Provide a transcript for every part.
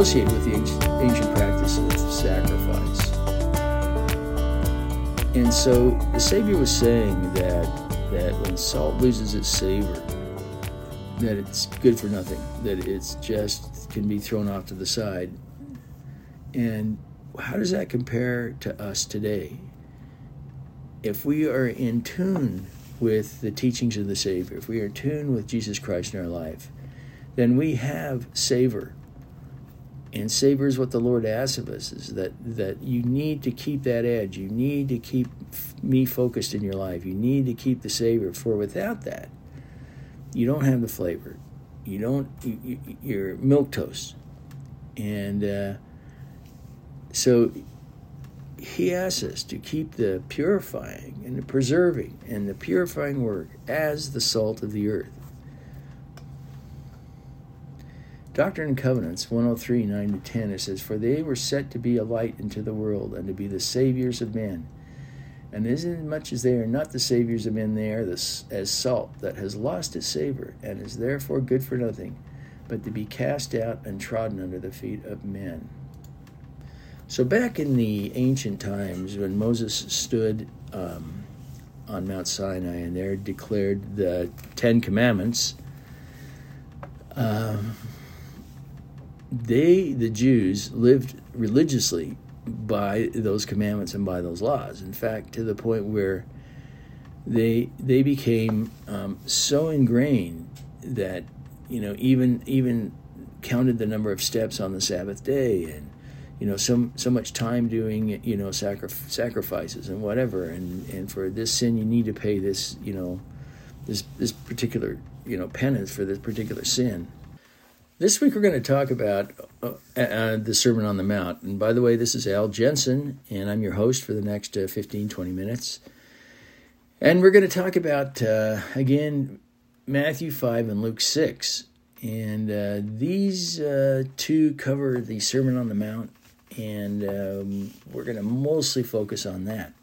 associated with the ancient, practice of sacrifice. And so the Savior was saying that that when salt loses its savor, that it's good for nothing, that it's just can be thrown off to the side. And how does that compare to us today? If we are in tune with the teachings of the Savior, if we are in tune with Jesus Christ in our life, then we have savor. And savor is what the Lord asks of us is that, that you need to keep that edge. You need to keep me focused in your life. You need to keep the savor. For without that, you don't have the flavor. You don't, you, you're milk toast. And uh, so he asks us to keep the purifying and the preserving and the purifying work as the salt of the earth. Doctrine and Covenants 103 9 to 10 it says, For they were set to be a light into the world and to be the saviors of men. And inasmuch as they are not the saviors of men, they are the, as salt that has lost its savor and is therefore good for nothing, but to be cast out and trodden under the feet of men. So, back in the ancient times, when Moses stood um, on Mount Sinai and there declared the Ten Commandments, um, they, the Jews, lived religiously by those commandments and by those laws. In fact, to the point where they they became um, so ingrained that you know even even counted the number of steps on the Sabbath day and you know so so much time doing you know sacrif- sacrifices and whatever and and for this sin you need to pay this you know this this particular you know penance for this particular sin this week we're going to talk about uh, uh, the Sermon on the Mount. And by the way, this is Al Jensen, and I'm your host for the next uh, 15, 20 minutes. And we're going to talk about, uh, again, Matthew 5 and Luke 6. And uh, these uh, two cover the Sermon on the Mount, and um, we're going to mostly focus on that.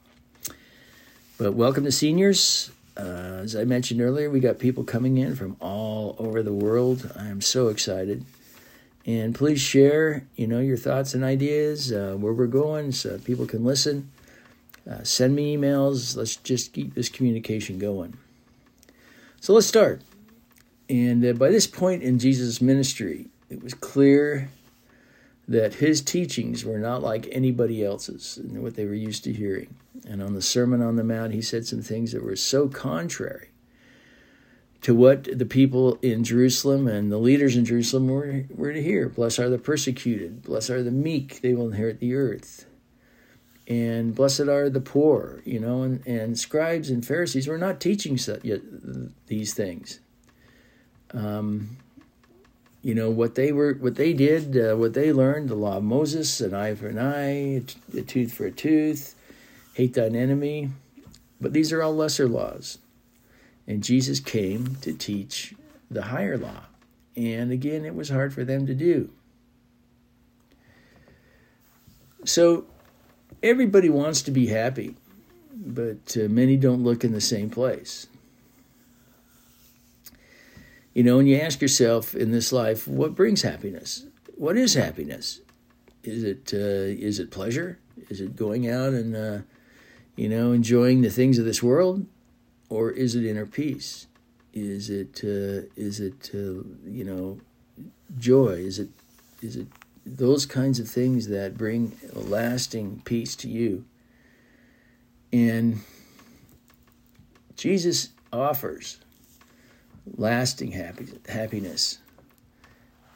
But welcome to seniors. Uh, as I mentioned earlier, we got people coming in from all over the world. I am so excited. And please share, you know, your thoughts and ideas, uh, where we're going, so people can listen. Uh, send me emails. Let's just keep this communication going. So let's start. And uh, by this point in Jesus' ministry, it was clear that his teachings were not like anybody else's and what they were used to hearing. And on the Sermon on the Mount, he said some things that were so contrary to what the people in Jerusalem and the leaders in Jerusalem were, were to hear. Blessed are the persecuted, blessed are the meek, they will inherit the earth. And blessed are the poor, you know, and, and scribes and Pharisees were not teaching these things. Um, you know what they were what they did uh, what they learned the law of moses an eye for an eye a tooth for a tooth hate thine enemy but these are all lesser laws and jesus came to teach the higher law and again it was hard for them to do so everybody wants to be happy but uh, many don't look in the same place you know, and you ask yourself in this life, what brings happiness? What is happiness? Is it uh, is it pleasure? Is it going out and uh, you know enjoying the things of this world, or is it inner peace? Is it uh, is it uh, you know joy? Is it is it those kinds of things that bring a lasting peace to you? And Jesus offers lasting happy, happiness.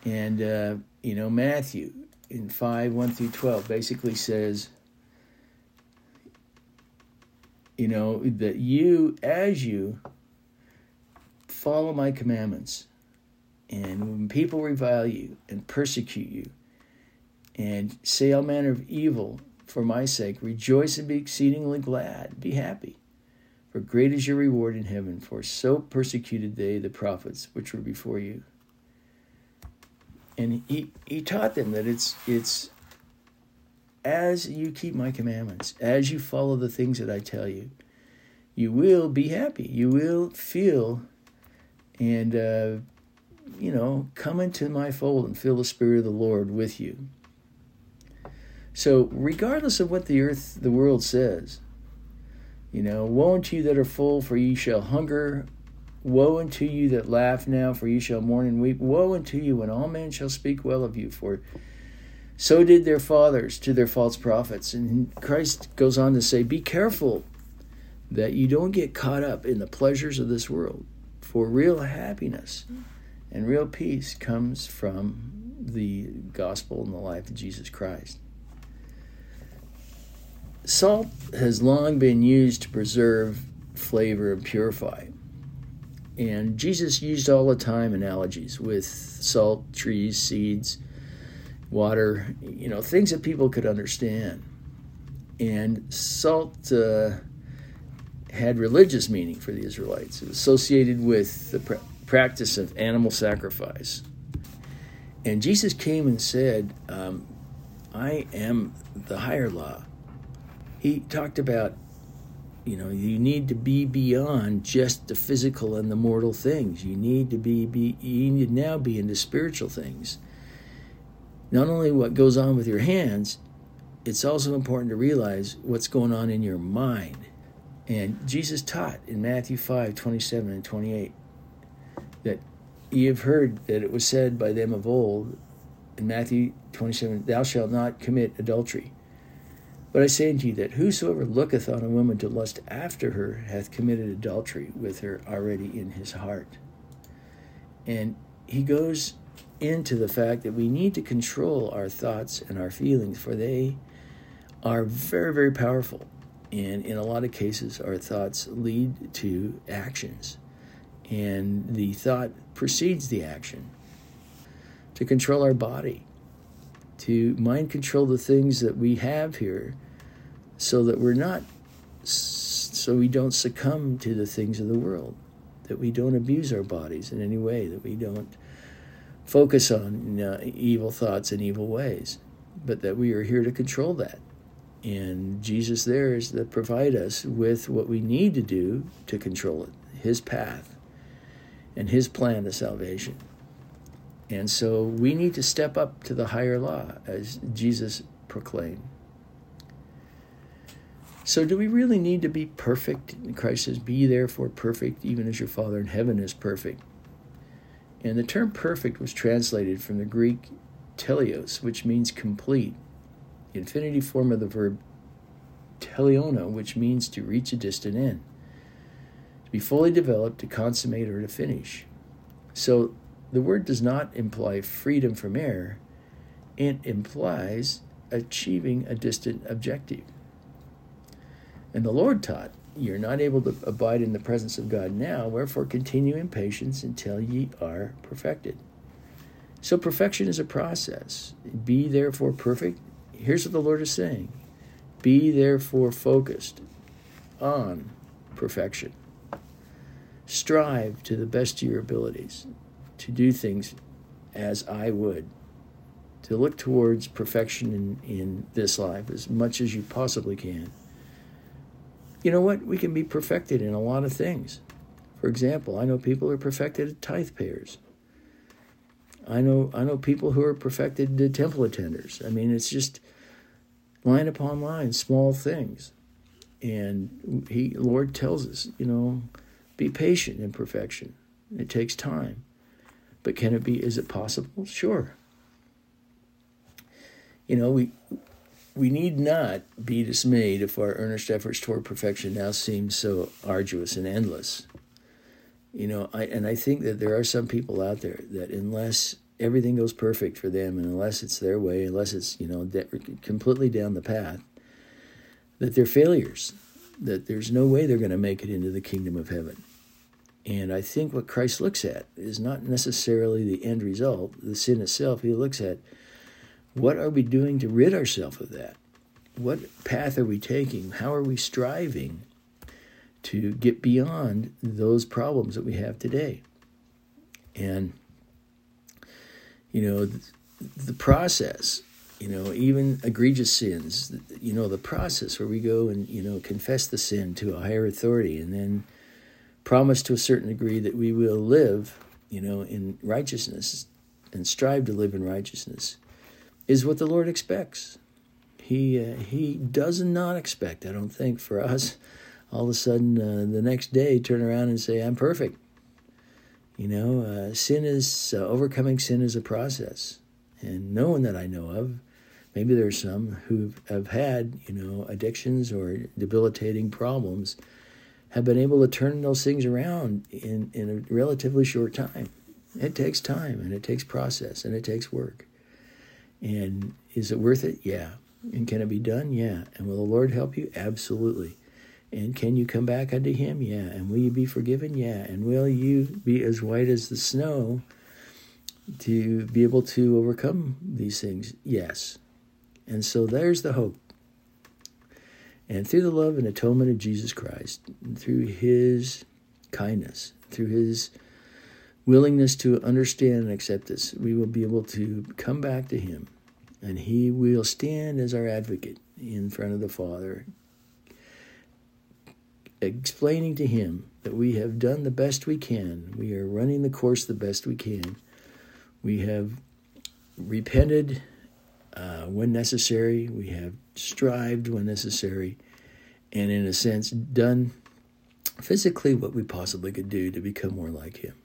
And, uh, you know, Matthew in 5 1 through 12 basically says, you know, that you, as you follow my commandments, and when people revile you and persecute you, and say all manner of evil for my sake, rejoice and be exceedingly glad, be happy for great is your reward in heaven, for so persecuted they the prophets which were before you. And he, he taught them that it's it's as you keep my commandments, as you follow the things that I tell you, you will be happy. You will feel and uh, you know, come into my fold and feel the Spirit of the Lord with you. So, regardless of what the earth, the world says, you know, woe unto you that are full, for ye shall hunger. Woe unto you that laugh now, for ye shall mourn and weep. Woe unto you when all men shall speak well of you, for so did their fathers to their false prophets. And Christ goes on to say, Be careful that you don't get caught up in the pleasures of this world, for real happiness and real peace comes from the gospel and the life of Jesus Christ. Salt has long been used to preserve flavor and purify. And Jesus used all the time analogies with salt, trees, seeds, water, you know, things that people could understand. And salt uh, had religious meaning for the Israelites. It was associated with the pr- practice of animal sacrifice. And Jesus came and said, um, I am the higher law he talked about you know you need to be beyond just the physical and the mortal things you need to be, be you need to now be into spiritual things not only what goes on with your hands it's also important to realize what's going on in your mind and jesus taught in matthew 5 27 and 28 that ye have heard that it was said by them of old in matthew 27 thou shalt not commit adultery but I say unto you that whosoever looketh on a woman to lust after her hath committed adultery with her already in his heart. And he goes into the fact that we need to control our thoughts and our feelings, for they are very, very powerful. And in a lot of cases, our thoughts lead to actions. And the thought precedes the action. To control our body, to mind control the things that we have here so that we're not so we don't succumb to the things of the world that we don't abuse our bodies in any way that we don't focus on uh, evil thoughts and evil ways but that we are here to control that and jesus there is to provide us with what we need to do to control it his path and his plan of salvation and so we need to step up to the higher law, as Jesus proclaimed. So, do we really need to be perfect? Christ says, Be therefore perfect, even as your Father in heaven is perfect. And the term perfect was translated from the Greek teleios, which means complete, the infinitive form of the verb teleiono, which means to reach a distant end, to be fully developed, to consummate, or to finish. So, the word does not imply freedom from error, it implies achieving a distant objective. And the Lord taught, You're not able to abide in the presence of God now, wherefore continue in patience until ye are perfected. So, perfection is a process. Be therefore perfect. Here's what the Lord is saying Be therefore focused on perfection. Strive to the best of your abilities to do things as I would, to look towards perfection in, in this life as much as you possibly can. You know what? We can be perfected in a lot of things. For example, I know people are perfected tithe payers. I know I know people who are perfected temple attenders. I mean, it's just line upon line, small things. And he Lord tells us, you know, be patient in perfection. It takes time. But can it be, is it possible? Sure. You know, we, we need not be dismayed if our earnest efforts toward perfection now seem so arduous and endless. You know, I, and I think that there are some people out there that unless everything goes perfect for them and unless it's their way, unless it's, you know, de- completely down the path, that they're failures, that there's no way they're going to make it into the kingdom of heaven. And I think what Christ looks at is not necessarily the end result, the sin itself. He looks at what are we doing to rid ourselves of that? What path are we taking? How are we striving to get beyond those problems that we have today? And, you know, the process, you know, even egregious sins, you know, the process where we go and, you know, confess the sin to a higher authority and then promise to a certain degree that we will live you know, in righteousness and strive to live in righteousness is what the Lord expects. He uh, he does not expect, I don't think, for us all of a sudden uh, the next day turn around and say I'm perfect. You know, uh, sin is uh, overcoming sin is a process, and no one that I know of, maybe there's some who have had you know addictions or debilitating problems, have been able to turn those things around in in a relatively short time. It takes time and it takes process and it takes work. And is it worth it? Yeah. And can it be done? Yeah. And will the Lord help you? Absolutely. And can you come back unto him? Yeah. And will you be forgiven? Yeah. And will you be as white as the snow to be able to overcome these things? Yes. And so there's the hope. And through the love and atonement of Jesus Christ, through his kindness, through his willingness to understand and accept this, we will be able to come back to him and he will stand as our advocate in front of the Father, explaining to him that we have done the best we can. We are running the course the best we can. We have repented uh, when necessary. We have strived when necessary. And in a sense, done physically what we possibly could do to become more like him.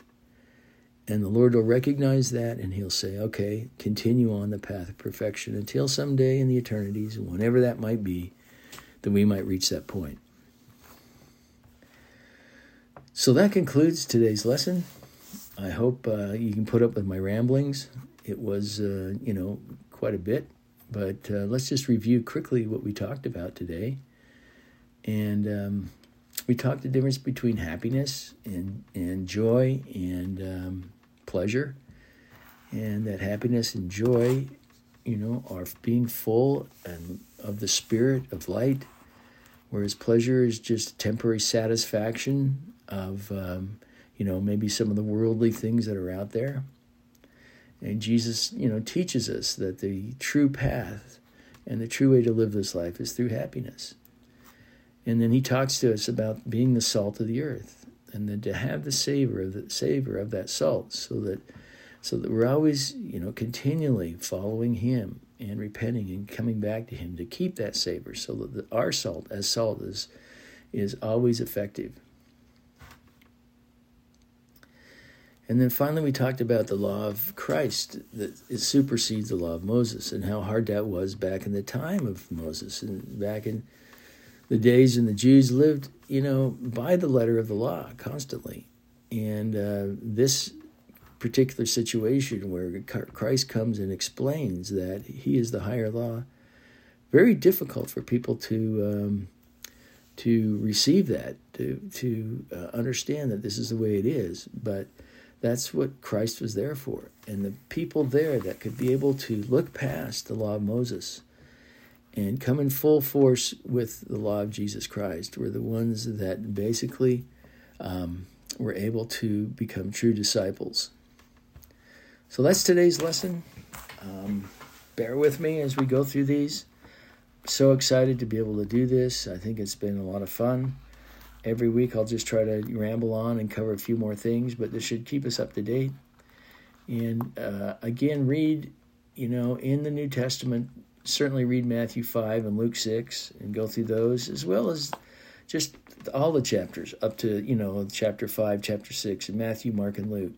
And the Lord will recognize that and He'll say, okay, continue on the path of perfection until someday in the eternities, whenever that might be, that we might reach that point. So that concludes today's lesson. I hope uh, you can put up with my ramblings. It was, uh, you know, quite a bit, but uh, let's just review quickly what we talked about today. And um, we talked the difference between happiness and, and joy and um, pleasure. And that happiness and joy, you know, are being full and of the spirit of light, whereas pleasure is just temporary satisfaction of, um, you know, maybe some of the worldly things that are out there. And Jesus, you know, teaches us that the true path and the true way to live this life is through happiness. And then he talks to us about being the salt of the earth and then to have the savor of the savor of that salt so that so that we're always, you know, continually following him and repenting and coming back to him to keep that savor so that the, our salt as salt is is always effective. And then finally, we talked about the law of Christ that it supersedes the law of Moses and how hard that was back in the time of Moses and back in the days and the Jews lived, you know, by the letter of the law constantly. And uh, this particular situation where Christ comes and explains that he is the higher law, very difficult for people to um, to receive that, to to uh, understand that this is the way it is. But that's what Christ was there for. And the people there that could be able to look past the law of Moses and come in full force with the law of Jesus Christ were the ones that basically um, were able to become true disciples. So that's today's lesson. Um, bear with me as we go through these. So excited to be able to do this. I think it's been a lot of fun every week I'll just try to ramble on and cover a few more things, but this should keep us up to date. And uh, again, read, you know, in the New Testament, certainly read Matthew 5 and Luke 6 and go through those, as well as just all the chapters up to, you know, chapter 5, chapter 6, and Matthew, Mark, and Luke.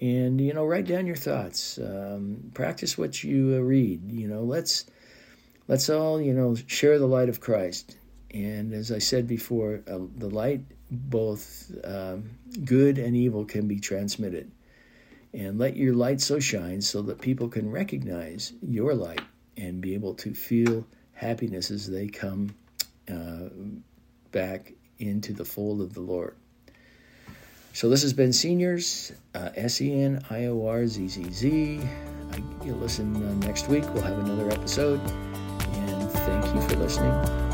And, you know, write down your thoughts. Um, practice what you uh, read. You know, let's let's all, you know, share the light of Christ and as I said before, uh, the light, both um, good and evil, can be transmitted. And let your light so shine so that people can recognize your light and be able to feel happiness as they come uh, back into the fold of the Lord. So this has been Seniors, uh, S-E-N, I-O-R-Z-Z-Z. I, you'll listen uh, next week. We'll have another episode. And thank you for listening.